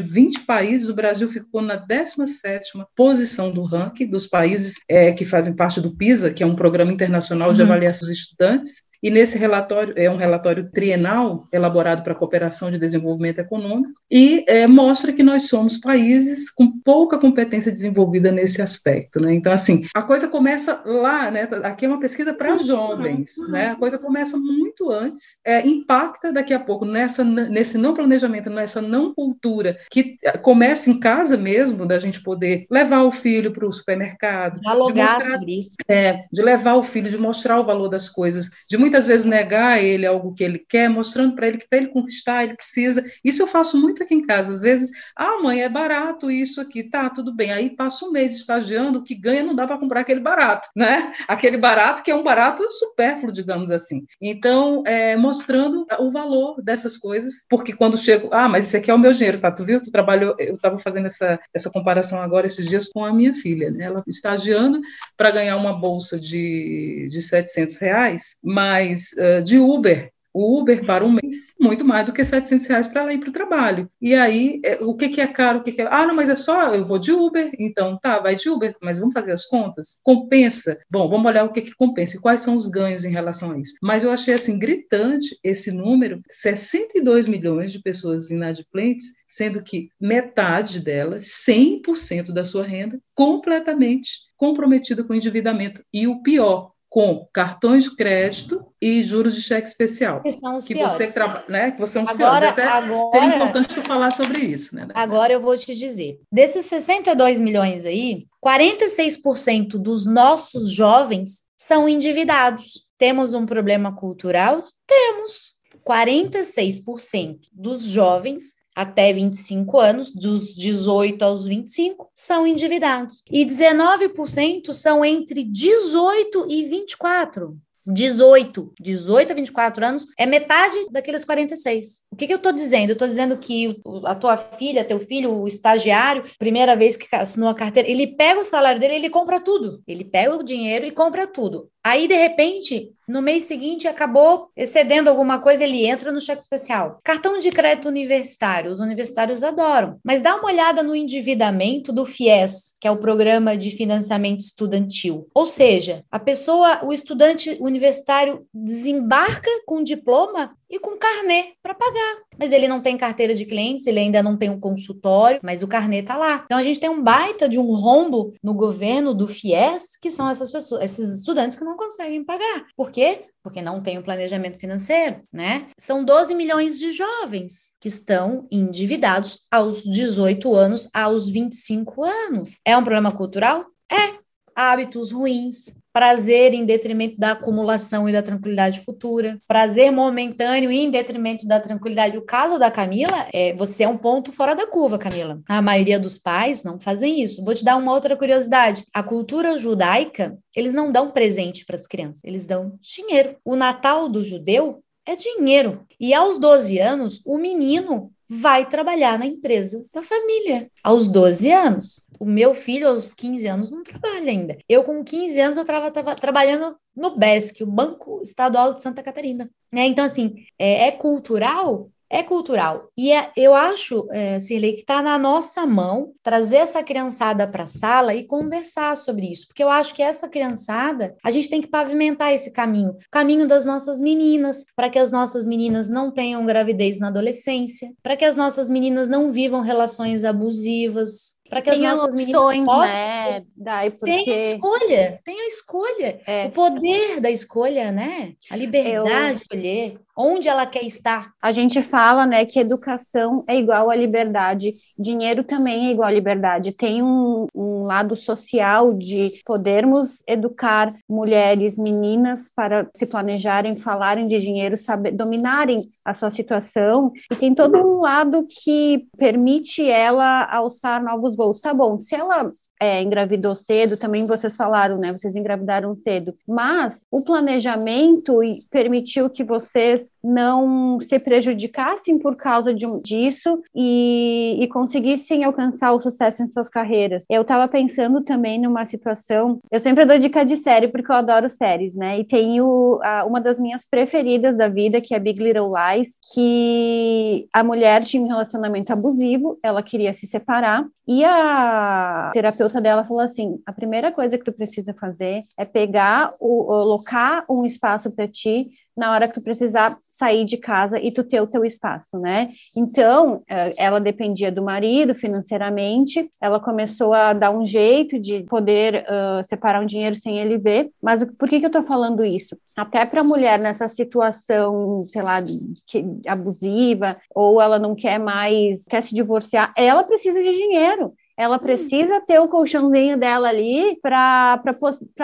20 países, o Brasil ficou na 17ª posição do ranking dos países é, que fazem parte do PISA, que é um programa internacional de uhum. avaliação dos estudantes, e nesse relatório, é um relatório trienal elaborado para a cooperação de desenvolvimento econômico, e é, mostra que nós somos países com pouca competência desenvolvida nesse aspecto. Né? Então, assim, a coisa começa lá, né? aqui é uma pesquisa para uhum. jovens, uhum. né? a coisa começa muito antes, é, impacta daqui a pouco nessa, nesse não planejamento, nessa não cultura, que é, começa em casa mesmo, da gente poder levar o filho para o supermercado. Dialogar mostrar, sobre isso. É, de levar o filho, de mostrar o valor das coisas, de muitas muitas vezes negar a ele algo que ele quer, mostrando para ele que para ele conquistar ele precisa. Isso eu faço muito aqui em casa. Às vezes, ah, mãe, é barato isso aqui, tá, tudo bem. Aí passa um mês estagiando, o que ganha não dá para comprar aquele barato, né? Aquele barato que é um barato supérfluo, digamos assim. Então, é, mostrando o valor dessas coisas, porque quando chego, ah, mas esse aqui é o meu dinheiro, tá? Tu viu? Tu trabalhou, eu estava fazendo essa, essa comparação agora esses dias com a minha filha, né? Ela estagiando para ganhar uma bolsa de, de 700 reais, mas reais uh, de Uber o Uber para um mês, muito mais do que 700 reais para ir para o trabalho. E aí, é, o que, que é caro, o que, que é... Ah, não, mas é só, eu vou de Uber, então tá, vai de Uber, mas vamos fazer as contas? Compensa? Bom, vamos olhar o que, que compensa e quais são os ganhos em relação a isso. Mas eu achei, assim, gritante esse número, 62 milhões de pessoas inadimplentes, sendo que metade delas, 100% da sua renda, completamente comprometida com o endividamento. E o pior, com cartões de crédito e juros de cheque especial. Que são os que piores. Você né? Que você é um dos agora, piores. Até agora, seria importante tu falar sobre isso, né? Agora eu vou te dizer. Desses 62 milhões aí, 46% dos nossos jovens são endividados. Temos um problema cultural? Temos. 46% dos jovens até 25 anos, dos 18 aos 25, são endividados. E 19% são entre 18 e 24. 18, 18 a 24 anos, é metade daqueles 46. O que, que eu estou dizendo? Eu estou dizendo que a tua filha, teu filho, o estagiário, primeira vez que assinou a carteira, ele pega o salário dele, ele compra tudo. Ele pega o dinheiro e compra tudo. Aí, de repente, no mês seguinte, acabou excedendo alguma coisa, ele entra no cheque especial. Cartão de crédito universitário, os universitários adoram. Mas dá uma olhada no endividamento do FIES, que é o programa de financiamento estudantil. Ou seja, a pessoa, o estudante universitário desembarca com diploma e com carnê para pagar. Mas ele não tem carteira de clientes, ele ainda não tem um consultório, mas o carnê está lá. Então a gente tem um baita de um rombo no governo do FIES, que são essas pessoas, esses estudantes que não conseguem pagar. Por quê? Porque não tem o um planejamento financeiro, né? São 12 milhões de jovens que estão endividados aos 18 anos, aos 25 anos. É um problema cultural? É. Hábitos ruins, prazer em detrimento da acumulação e da tranquilidade futura, prazer momentâneo em detrimento da tranquilidade. O caso da Camila, é, você é um ponto fora da curva, Camila. A maioria dos pais não fazem isso. Vou te dar uma outra curiosidade. A cultura judaica, eles não dão presente para as crianças, eles dão dinheiro. O Natal do judeu é dinheiro. E aos 12 anos, o menino vai trabalhar na empresa da família. Aos 12 anos. O meu filho, aos 15 anos, não trabalha ainda. Eu, com 15 anos, eu estava trabalhando no BESC, o Banco Estadual de Santa Catarina. Né? Então, assim, é, é cultural é cultural. E é, eu acho, é, Cirlei, que está na nossa mão trazer essa criançada para a sala e conversar sobre isso, porque eu acho que essa criançada, a gente tem que pavimentar esse caminho caminho das nossas meninas, para que as nossas meninas não tenham gravidez na adolescência, para que as nossas meninas não vivam relações abusivas, para que tem as nossas opções, meninas possam... né? Dai, porque... Tem a escolha, tem a escolha, é. o poder da escolha, né? A liberdade eu... de escolher. Onde ela quer estar. A gente fala, né, que educação é igual a liberdade, dinheiro também é igual a liberdade. Tem um, um lado social de podermos educar mulheres, meninas para se planejarem, falarem de dinheiro, saber dominarem a sua situação, e tem todo um lado que permite ela alçar novos voos. Tá bom, se ela é, engravidou cedo, também vocês falaram, né? Vocês engravidaram cedo, mas o planejamento permitiu que vocês não se prejudicassem por causa de, disso e, e conseguissem alcançar o sucesso em suas carreiras. Eu estava pensando também numa situação, eu sempre dou dica de série porque eu adoro séries, né? E tenho a, uma das minhas preferidas da vida, que é Big Little Lies, que a mulher tinha um relacionamento abusivo, ela queria se separar e a terapeuta dela falou assim: a primeira coisa que tu precisa fazer é pegar o, alocar um espaço para ti na hora que tu precisar sair de casa e tu ter o teu espaço, né? Então, é, ela dependia do marido financeiramente, ela começou a dar um jeito de poder uh, separar um dinheiro sem ele ver. Mas por que, que eu tô falando isso? Até para a mulher nessa situação, sei lá, que, abusiva, ou ela não quer mais, quer se divorciar, ela precisa de dinheiro. Ela precisa ter o colchãozinho dela ali para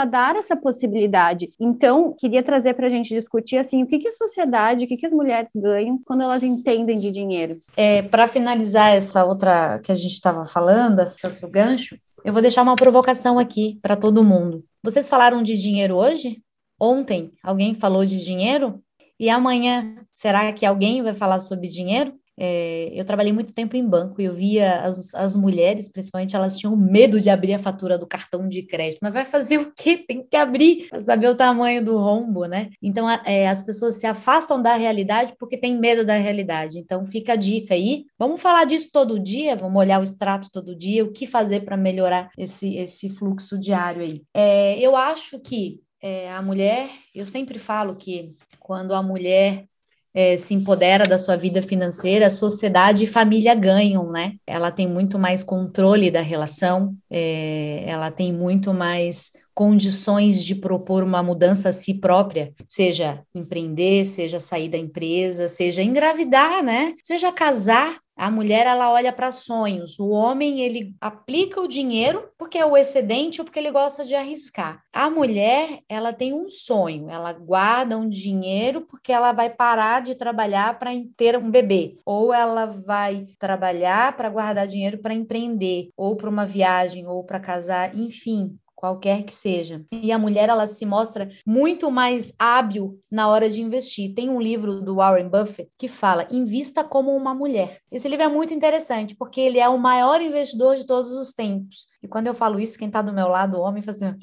dar essa possibilidade. Então, queria trazer para a gente discutir assim, o que, que a sociedade, o que, que as mulheres ganham quando elas entendem de dinheiro. É, para finalizar essa outra que a gente estava falando, esse outro gancho, eu vou deixar uma provocação aqui para todo mundo. Vocês falaram de dinheiro hoje? Ontem alguém falou de dinheiro? E amanhã, será que alguém vai falar sobre dinheiro? É, eu trabalhei muito tempo em banco e eu via as, as mulheres, principalmente, elas tinham medo de abrir a fatura do cartão de crédito. Mas vai fazer o quê? Tem que abrir para saber o tamanho do rombo, né? Então, é, as pessoas se afastam da realidade porque têm medo da realidade. Então, fica a dica aí. Vamos falar disso todo dia, vamos olhar o extrato todo dia, o que fazer para melhorar esse, esse fluxo diário aí. É, eu acho que é, a mulher, eu sempre falo que quando a mulher é, se empodera da sua vida financeira, sociedade e família ganham, né? Ela tem muito mais controle da relação, é, ela tem muito mais condições de propor uma mudança a si própria, seja empreender, seja sair da empresa, seja engravidar, né? Seja casar, a mulher ela olha para sonhos, o homem ele aplica o dinheiro porque é o excedente ou porque ele gosta de arriscar. A mulher ela tem um sonho, ela guarda um dinheiro porque ela vai parar de trabalhar para ter um bebê, ou ela vai trabalhar para guardar dinheiro para empreender, ou para uma viagem, ou para casar, enfim qualquer que seja. E a mulher ela se mostra muito mais hábil na hora de investir. Tem um livro do Warren Buffett que fala: "Invista como uma mulher". Esse livro é muito interessante porque ele é o maior investidor de todos os tempos. E quando eu falo isso, quem está do meu lado, o homem, fala assim: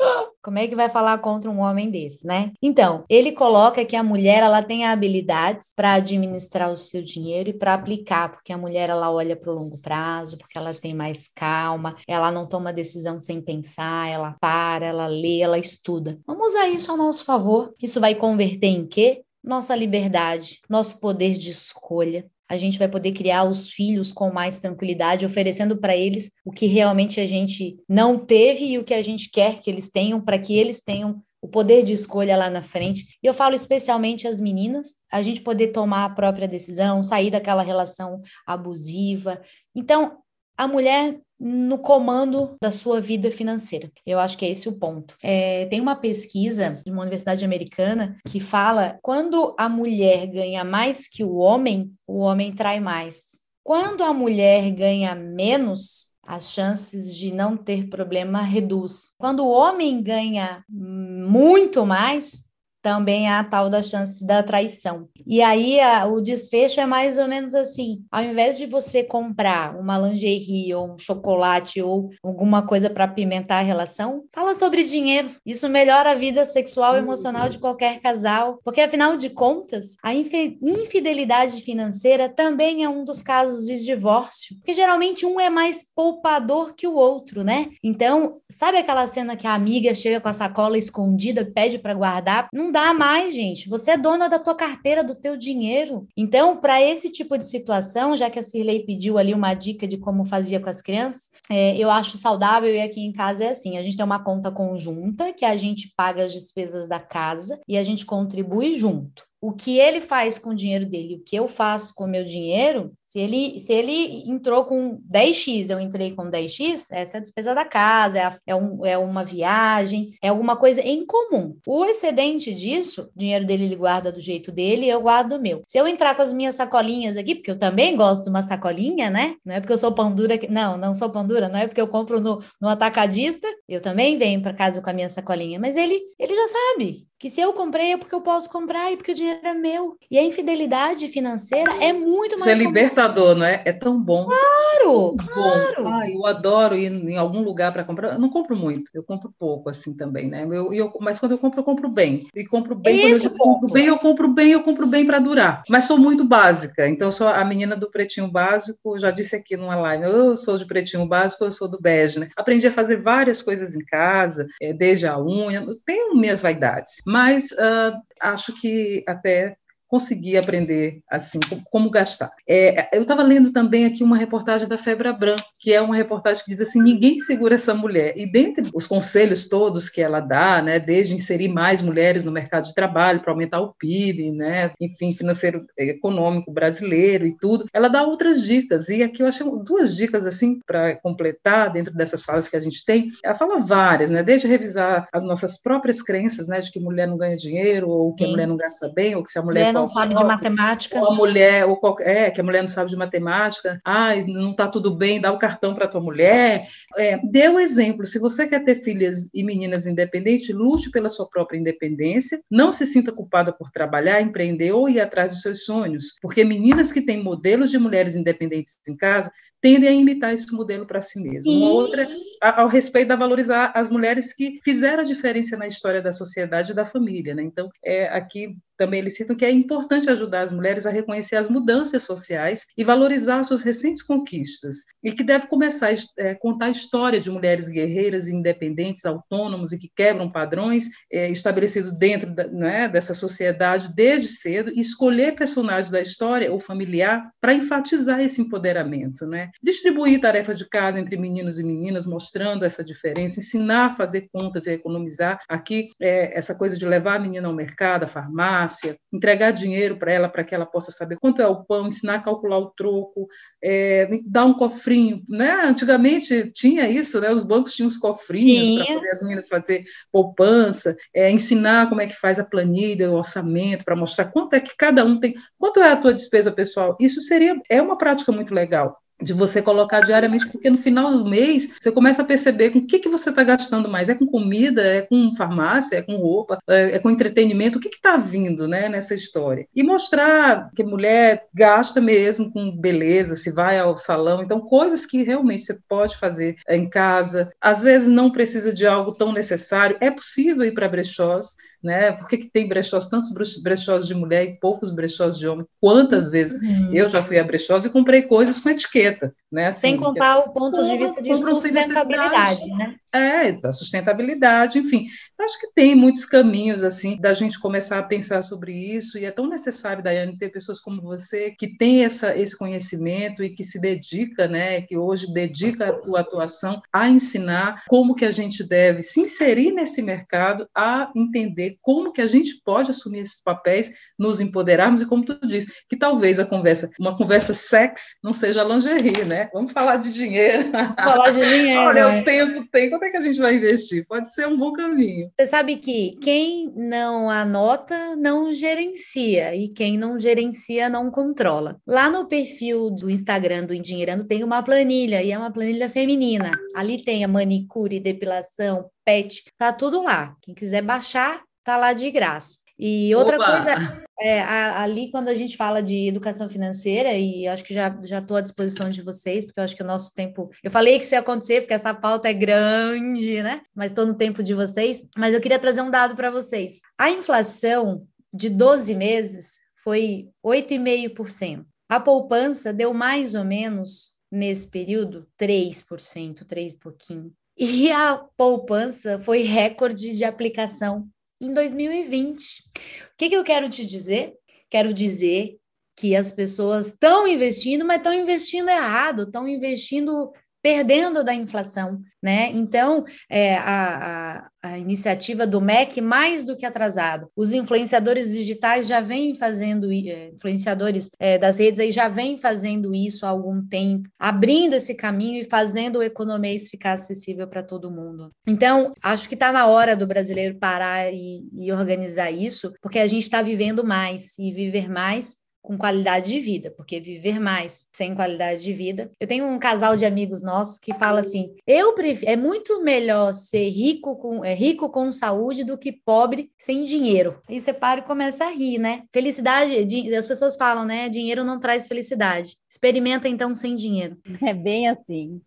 como é que vai falar contra um homem desse, né? Então, ele coloca que a mulher ela tem habilidades para administrar o seu dinheiro e para aplicar, porque a mulher ela olha para o longo prazo, porque ela tem mais calma, ela não toma decisão sem pensar, ela para, ela lê, ela estuda. Vamos usar isso ao nosso favor. Isso vai converter em quê? Nossa liberdade, nosso poder de escolha, a gente vai poder criar os filhos com mais tranquilidade, oferecendo para eles o que realmente a gente não teve e o que a gente quer que eles tenham, para que eles tenham o poder de escolha lá na frente. E eu falo especialmente as meninas, a gente poder tomar a própria decisão, sair daquela relação abusiva. Então, a mulher no comando da sua vida financeira. Eu acho que é esse o ponto. É, tem uma pesquisa de uma universidade americana que fala quando a mulher ganha mais que o homem, o homem trai mais. Quando a mulher ganha menos, as chances de não ter problema reduz. Quando o homem ganha muito mais, também há a tal da chance da traição. E aí a, o desfecho é mais ou menos assim: ao invés de você comprar uma lingerie ou um chocolate ou alguma coisa para apimentar a relação, fala sobre dinheiro. Isso melhora a vida sexual e emocional de qualquer casal, porque afinal de contas, a infidelidade financeira também é um dos casos de divórcio, porque geralmente um é mais poupador que o outro, né? Então, sabe aquela cena que a amiga chega com a sacola escondida, pede para guardar? Não dá mais, gente. Você é dona da tua carteira, do teu dinheiro. Então, para esse tipo de situação, já que a Cirlei pediu ali uma dica de como fazia com as crianças, é, eu acho saudável e aqui em casa é assim: a gente tem uma conta conjunta que a gente paga as despesas da casa e a gente contribui junto. o que ele faz com o dinheiro dele, o que eu faço com o meu dinheiro, se ele, se ele entrou com 10x, eu entrei com 10x, essa é a despesa da casa, é, a, é, um, é uma viagem, é alguma coisa em comum. O excedente disso, o dinheiro dele ele guarda do jeito dele, eu guardo o meu. Se eu entrar com as minhas sacolinhas aqui, porque eu também gosto de uma sacolinha, né? Não é porque eu sou pão dura, que, não, não sou pão dura, não é porque eu compro no, no atacadista, eu também venho para casa com a minha sacolinha, mas ele, ele já sabe que se eu comprei é porque eu posso comprar e porque o dinheiro é meu. E a infidelidade financeira é muito Isso mais. Isso é libertador, não é? É tão bom. Claro, claro. Bom. Ah, eu adoro ir em algum lugar para comprar. Eu não compro muito, eu compro pouco assim também, né? Eu, eu, mas quando eu compro, eu compro bem. E compro bem. Isso, quando eu compro bem, eu compro bem, eu compro bem para durar. Mas sou muito básica. Então, sou a menina do pretinho básico. Já disse aqui numa live, eu sou de pretinho básico, eu sou do bege, né? Aprendi a fazer várias coisas em casa, eh, desde a unha. Eu tenho minhas vaidades mas uh, acho que até conseguir aprender assim como gastar. É, eu estava lendo também aqui uma reportagem da Febra Bran, que é uma reportagem que diz assim: ninguém segura essa mulher. E dentre os conselhos todos que ela dá, né, desde inserir mais mulheres no mercado de trabalho para aumentar o PIB, né, enfim, financeiro econômico brasileiro e tudo, ela dá outras dicas. E aqui eu achei duas dicas assim para completar dentro dessas falas que a gente tem. Ela fala várias, né, desde revisar as nossas próprias crenças, né, de que mulher não ganha dinheiro ou que Sim. a mulher não gasta bem ou que se a mulher não sabe de matemática. A mulher, ou qualquer, é, que a mulher não sabe de matemática, ah, não está tudo bem, dá o cartão para tua mulher. É, dê o exemplo. Se você quer ter filhas e meninas independentes, lute pela sua própria independência, não se sinta culpada por trabalhar, empreender ou ir atrás dos seus sonhos, porque meninas que têm modelos de mulheres independentes em casa tendem a imitar esse modelo para si mesmas. Uma outra, ao respeito da valorizar as mulheres que fizeram a diferença na história da sociedade e da família. Né? Então, é, aqui também eles citam que é importante ajudar as mulheres a reconhecer as mudanças sociais e valorizar suas recentes conquistas, e que deve começar a é, contar a história de mulheres guerreiras, independentes, autônomos e que quebram padrões é, estabelecidos dentro da, né, dessa sociedade desde cedo, e escolher personagens da história ou familiar para enfatizar esse empoderamento. Né? Distribuir tarefas de casa entre meninos e meninas, mostrando essa diferença, ensinar a fazer contas e economizar. Aqui, é, essa coisa de levar a menina ao mercado, à farmácia, farmácia, entregar dinheiro para ela para que ela possa saber quanto é o pão, ensinar a calcular o troco, é, dar um cofrinho, né? Antigamente tinha isso, né? Os bancos tinham os cofrinhos para poder as meninas fazer poupança, é, ensinar como é que faz a planilha, o orçamento, para mostrar quanto é que cada um tem, quanto é a tua despesa pessoal. Isso seria é uma prática muito legal de você colocar diariamente, porque no final do mês você começa a perceber com o que, que você está gastando mais. É com comida, é com farmácia, é com roupa, é, é com entretenimento, o que está vindo né, nessa história? E mostrar que mulher gasta mesmo com beleza, se vai ao salão, então coisas que realmente você pode fazer em casa. Às vezes não precisa de algo tão necessário, é possível ir para brechós, né? Por que, que tem brechós, tantos brechós de mulher e poucos brechós de homem? Quantas vezes uhum. eu já fui a brechós e comprei coisas com etiqueta, né? Assim, Sem contar o ponto de vista de sustentabilidade, né? É, da sustentabilidade, enfim. Acho que tem muitos caminhos, assim, da gente começar a pensar sobre isso, e é tão necessário, Daiane, ter pessoas como você que tem essa, esse conhecimento e que se dedica, né, que hoje dedica a sua atuação a ensinar como que a gente deve se inserir nesse mercado, a entender como que a gente pode assumir esses papéis, nos empoderarmos, e como tu disse, que talvez a conversa, uma conversa sexy, não seja lingerie, né? Vamos falar de dinheiro. Falar de [LAUGHS] dinheiro. Olha, eu tu tem, quanto é que a gente vai investir? Pode ser um bom caminho. Você sabe que quem não anota não gerencia e quem não gerencia não controla. Lá no perfil do Instagram do Endinheirando tem uma planilha e é uma planilha feminina. Ali tem a manicure, depilação, pet, tá tudo lá. Quem quiser baixar, tá lá de graça. E outra Opa! coisa, é, ali quando a gente fala de educação financeira, e acho que já estou à disposição de vocês, porque eu acho que o nosso tempo. Eu falei que isso ia acontecer, porque essa pauta é grande, né? Mas estou no tempo de vocês. Mas eu queria trazer um dado para vocês. A inflação de 12 meses foi 8,5%. A poupança deu mais ou menos, nesse período, 3%, 3 pouquinho. E a poupança foi recorde de aplicação em 2020. O que, que eu quero te dizer? Quero dizer que as pessoas estão investindo, mas estão investindo errado, estão investindo perdendo da inflação, né? Então, é, a, a, a, iniciativa do MEC, mais do que atrasado, os influenciadores digitais já vêm fazendo, é, influenciadores é, das redes aí já vêm fazendo isso há algum tempo, abrindo esse caminho e fazendo o economês ficar acessível para todo mundo. Então, acho que está na hora do brasileiro parar e, e organizar isso, porque a gente está vivendo mais e viver mais com qualidade de vida, porque viver mais sem qualidade de vida. Eu tenho um casal de amigos nossos que fala assim: eu prefiro, é muito melhor ser rico com é, rico com saúde do que pobre sem dinheiro. Aí você para e começa a rir, né? Felicidade, as pessoas falam, né? Dinheiro não traz felicidade. Experimenta então sem dinheiro. É bem assim.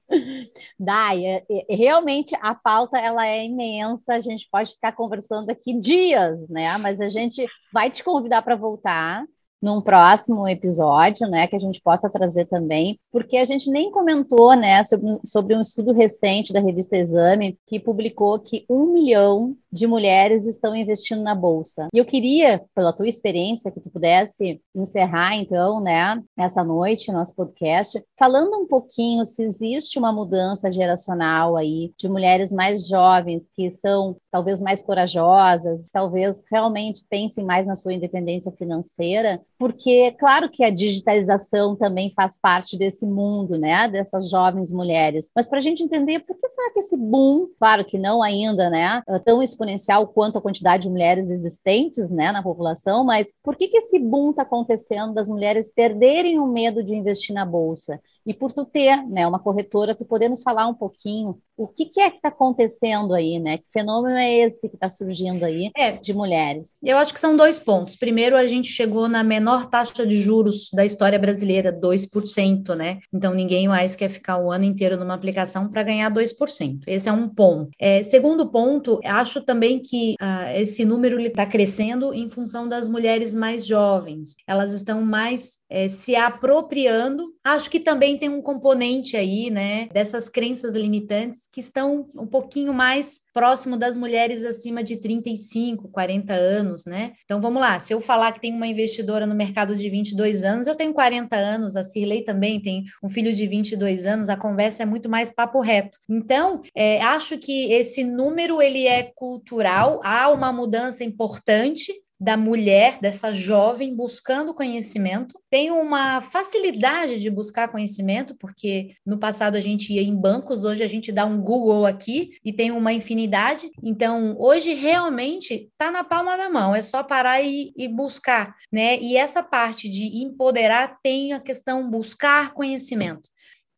Dai, é, é, realmente a pauta ela é imensa, a gente pode ficar conversando aqui dias, né? Mas a gente vai te convidar para voltar num próximo episódio, né, que a gente possa trazer também, porque a gente nem comentou, né, sobre, sobre um estudo recente da revista Exame que publicou que um milhão de mulheres estão investindo na bolsa. E eu queria, pela tua experiência, que tu pudesse encerrar, então, né, essa noite, nosso podcast, falando um pouquinho se existe uma mudança geracional aí de mulheres mais jovens que são talvez mais corajosas, talvez realmente pensem mais na sua independência financeira, porque claro que a digitalização também faz parte desse mundo, né, dessas jovens mulheres. Mas para a gente entender por que será que esse boom, claro que não ainda, né, tão exponencial quanto a quantidade de mulheres existentes, né, na população, mas por que que esse boom está acontecendo das mulheres perderem o medo de investir na bolsa? E por tu ter, né, uma corretora, tu poder nos falar um pouquinho o que, que é que está acontecendo aí, né? Que fenômeno é esse que está surgindo aí é, de mulheres? Eu acho que são dois pontos. Primeiro, a gente chegou na menor taxa de juros da história brasileira, 2%, né? Então ninguém mais quer ficar o ano inteiro numa aplicação para ganhar 2%. Esse é um ponto. É, segundo ponto, acho também que uh, esse número está crescendo em função das mulheres mais jovens. Elas estão mais é, se apropriando. Acho que também tem um componente aí, né, dessas crenças limitantes que estão um pouquinho mais próximo das mulheres acima de 35, 40 anos, né? Então vamos lá, se eu falar que tem uma investidora no mercado de 22 anos, eu tenho 40 anos, a Cirlei também tem um filho de 22 anos, a conversa é muito mais papo reto. Então, é, acho que esse número ele é cultural, há uma mudança importante, da mulher, dessa jovem buscando conhecimento. Tem uma facilidade de buscar conhecimento, porque no passado a gente ia em bancos, hoje a gente dá um Google aqui e tem uma infinidade. Então, hoje realmente está na palma da mão, é só parar e, e buscar, né? E essa parte de empoderar tem a questão buscar conhecimento.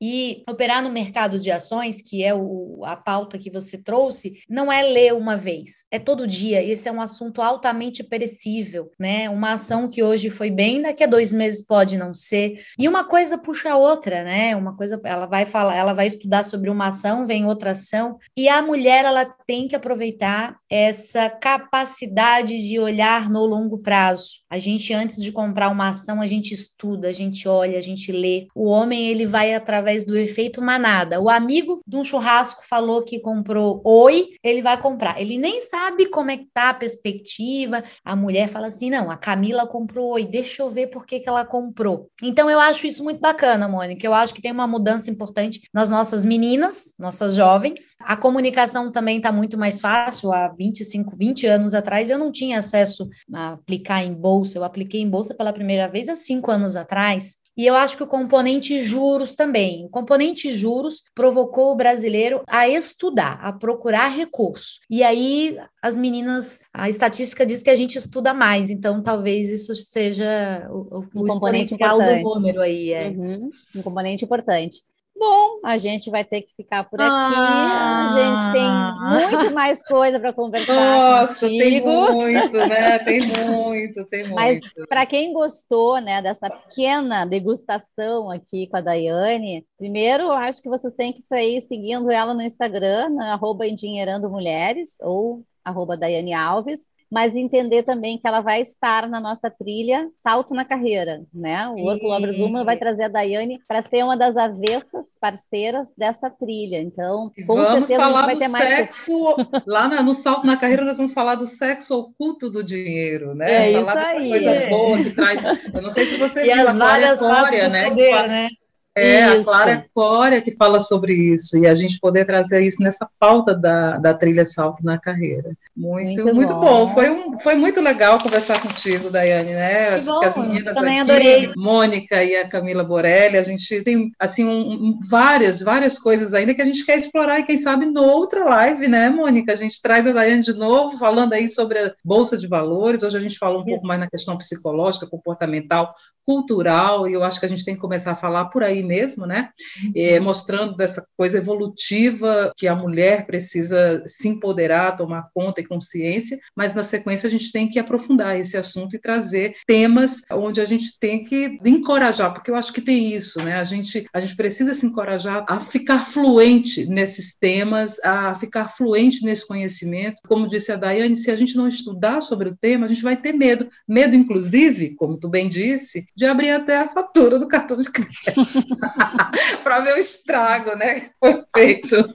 E operar no mercado de ações, que é o, a pauta que você trouxe, não é ler uma vez, é todo dia. Esse é um assunto altamente perecível, né? Uma ação que hoje foi bem, daqui a dois meses pode não ser. E uma coisa puxa a outra, né? Uma coisa, ela vai falar, ela vai estudar sobre uma ação, vem outra ação, e a mulher ela tem que aproveitar essa capacidade de olhar no longo prazo. A gente antes de comprar uma ação, a gente estuda, a gente olha, a gente lê. O homem ele vai através através do efeito manada. O amigo de um churrasco falou que comprou oi, ele vai comprar. Ele nem sabe como é que tá a perspectiva. A mulher fala assim: não, a Camila comprou oi, deixa eu ver por que, que ela comprou. Então eu acho isso muito bacana, Mônica. Eu acho que tem uma mudança importante nas nossas meninas, nossas jovens. A comunicação também está muito mais fácil. Há 25, 20 anos atrás eu não tinha acesso a aplicar em bolsa. Eu apliquei em bolsa pela primeira vez há cinco anos atrás. E eu acho que o componente juros também. O componente juros provocou o brasileiro a estudar, a procurar recurso. E aí as meninas, a estatística diz que a gente estuda mais, então talvez isso seja o, o um componente do número aí. É. Uhum, um componente importante. Bom, a gente vai ter que ficar por aqui. Ah, a gente tem ah. muito mais coisa para conversar Nossa, contigo. tem muito, né? Tem [LAUGHS] muito, tem muito. Mas para quem gostou, né, dessa pequena degustação aqui com a Daiane, primeiro, acho que vocês têm que sair seguindo ela no Instagram, no arroba Endinheirando Mulheres, ou arroba Daiane Alves mas entender também que ela vai estar na nossa trilha Salto na Carreira, né? O Orco Lovers Uma vai trazer a Daiane para ser uma das avessas parceiras dessa trilha. Então, com vamos certeza falar a gente vai ter mais sexo lá na, no Salto na Carreira nós vamos falar do sexo oculto do dinheiro, né? É falar isso aí. Coisa boa que traz. Eu não sei se você e viu as várias história, né? Poder, né? É, isso. a Clara Cória que fala sobre isso, e a gente poder trazer isso nessa pauta da, da trilha salto na carreira. Muito, muito, muito bom. bom. Foi, um, foi muito legal conversar contigo, Daiane, né? As, bom, as meninas também aqui, adorei. Mônica e a Camila Borelli, a gente tem, assim, um, um, várias, várias coisas ainda que a gente quer explorar, e quem sabe noutra live, né, Mônica? A gente traz a Daiane de novo, falando aí sobre a Bolsa de Valores, hoje a gente falou um isso. pouco mais na questão psicológica, comportamental, cultural, e eu acho que a gente tem que começar a falar por aí mesmo, né? Uhum. É, mostrando dessa coisa evolutiva que a mulher precisa se empoderar, tomar conta e consciência, mas na sequência a gente tem que aprofundar esse assunto e trazer temas onde a gente tem que encorajar, porque eu acho que tem isso, né? A gente, a gente precisa se encorajar a ficar fluente nesses temas, a ficar fluente nesse conhecimento. Como disse a Daiane, se a gente não estudar sobre o tema, a gente vai ter medo. Medo, inclusive, como tu bem disse, de abrir até a fatura do cartão de crédito [LAUGHS] [LAUGHS] para ver o estrago, né? Foi feito.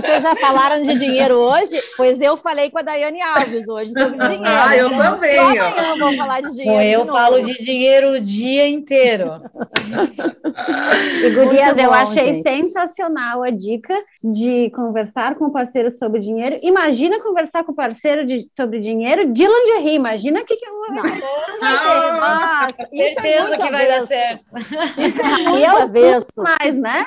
Vocês já falaram de dinheiro hoje? Pois eu falei com a Daiane Alves hoje sobre dinheiro. Ah, eu então, também. Só amanhã vou falar de dinheiro. Bom, eu de falo de dinheiro o dia inteiro. [LAUGHS] [LAUGHS] e Gurias, bom, eu achei gente. sensacional a dica de conversar com o parceiro sobre dinheiro. Imagina conversar com o parceiro de, sobre dinheiro de lingerie. Imagina que, que eu vou ah, certeza é que vai dar certo. Isso é [LAUGHS] muito avesso. mais, né?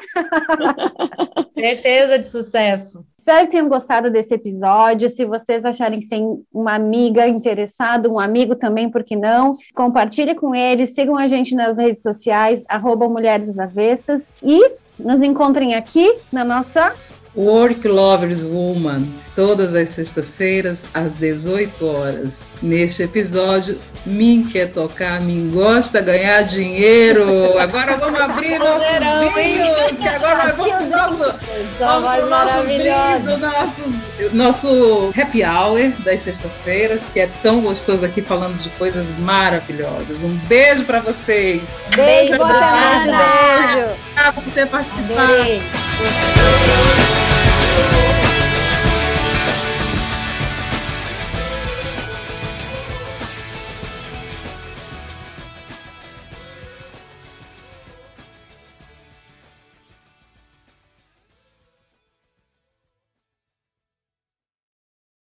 [LAUGHS] certeza de sucesso. Espero que tenham gostado desse episódio. Se vocês acharem que tem uma amiga interessada, um amigo também, por que não? Compartilhe com eles, sigam a gente nas redes sociais, arroba Mulheres Avessas, e nos encontrem aqui na nossa Work Lovers Woman, todas as sextas-feiras, às 18 horas. Neste episódio, Min quer tocar, Min gosta ganhar dinheiro. Agora vamos abrir nossos vinhos, que agora nós vamos nosso, vamos nossos drinks do nosso, nosso happy hour das sextas-feiras, que é tão gostoso aqui falando de coisas maravilhosas. Um beijo para vocês. Beijo, boa semana. Beijo. Obrigada por ter participado. Adorei.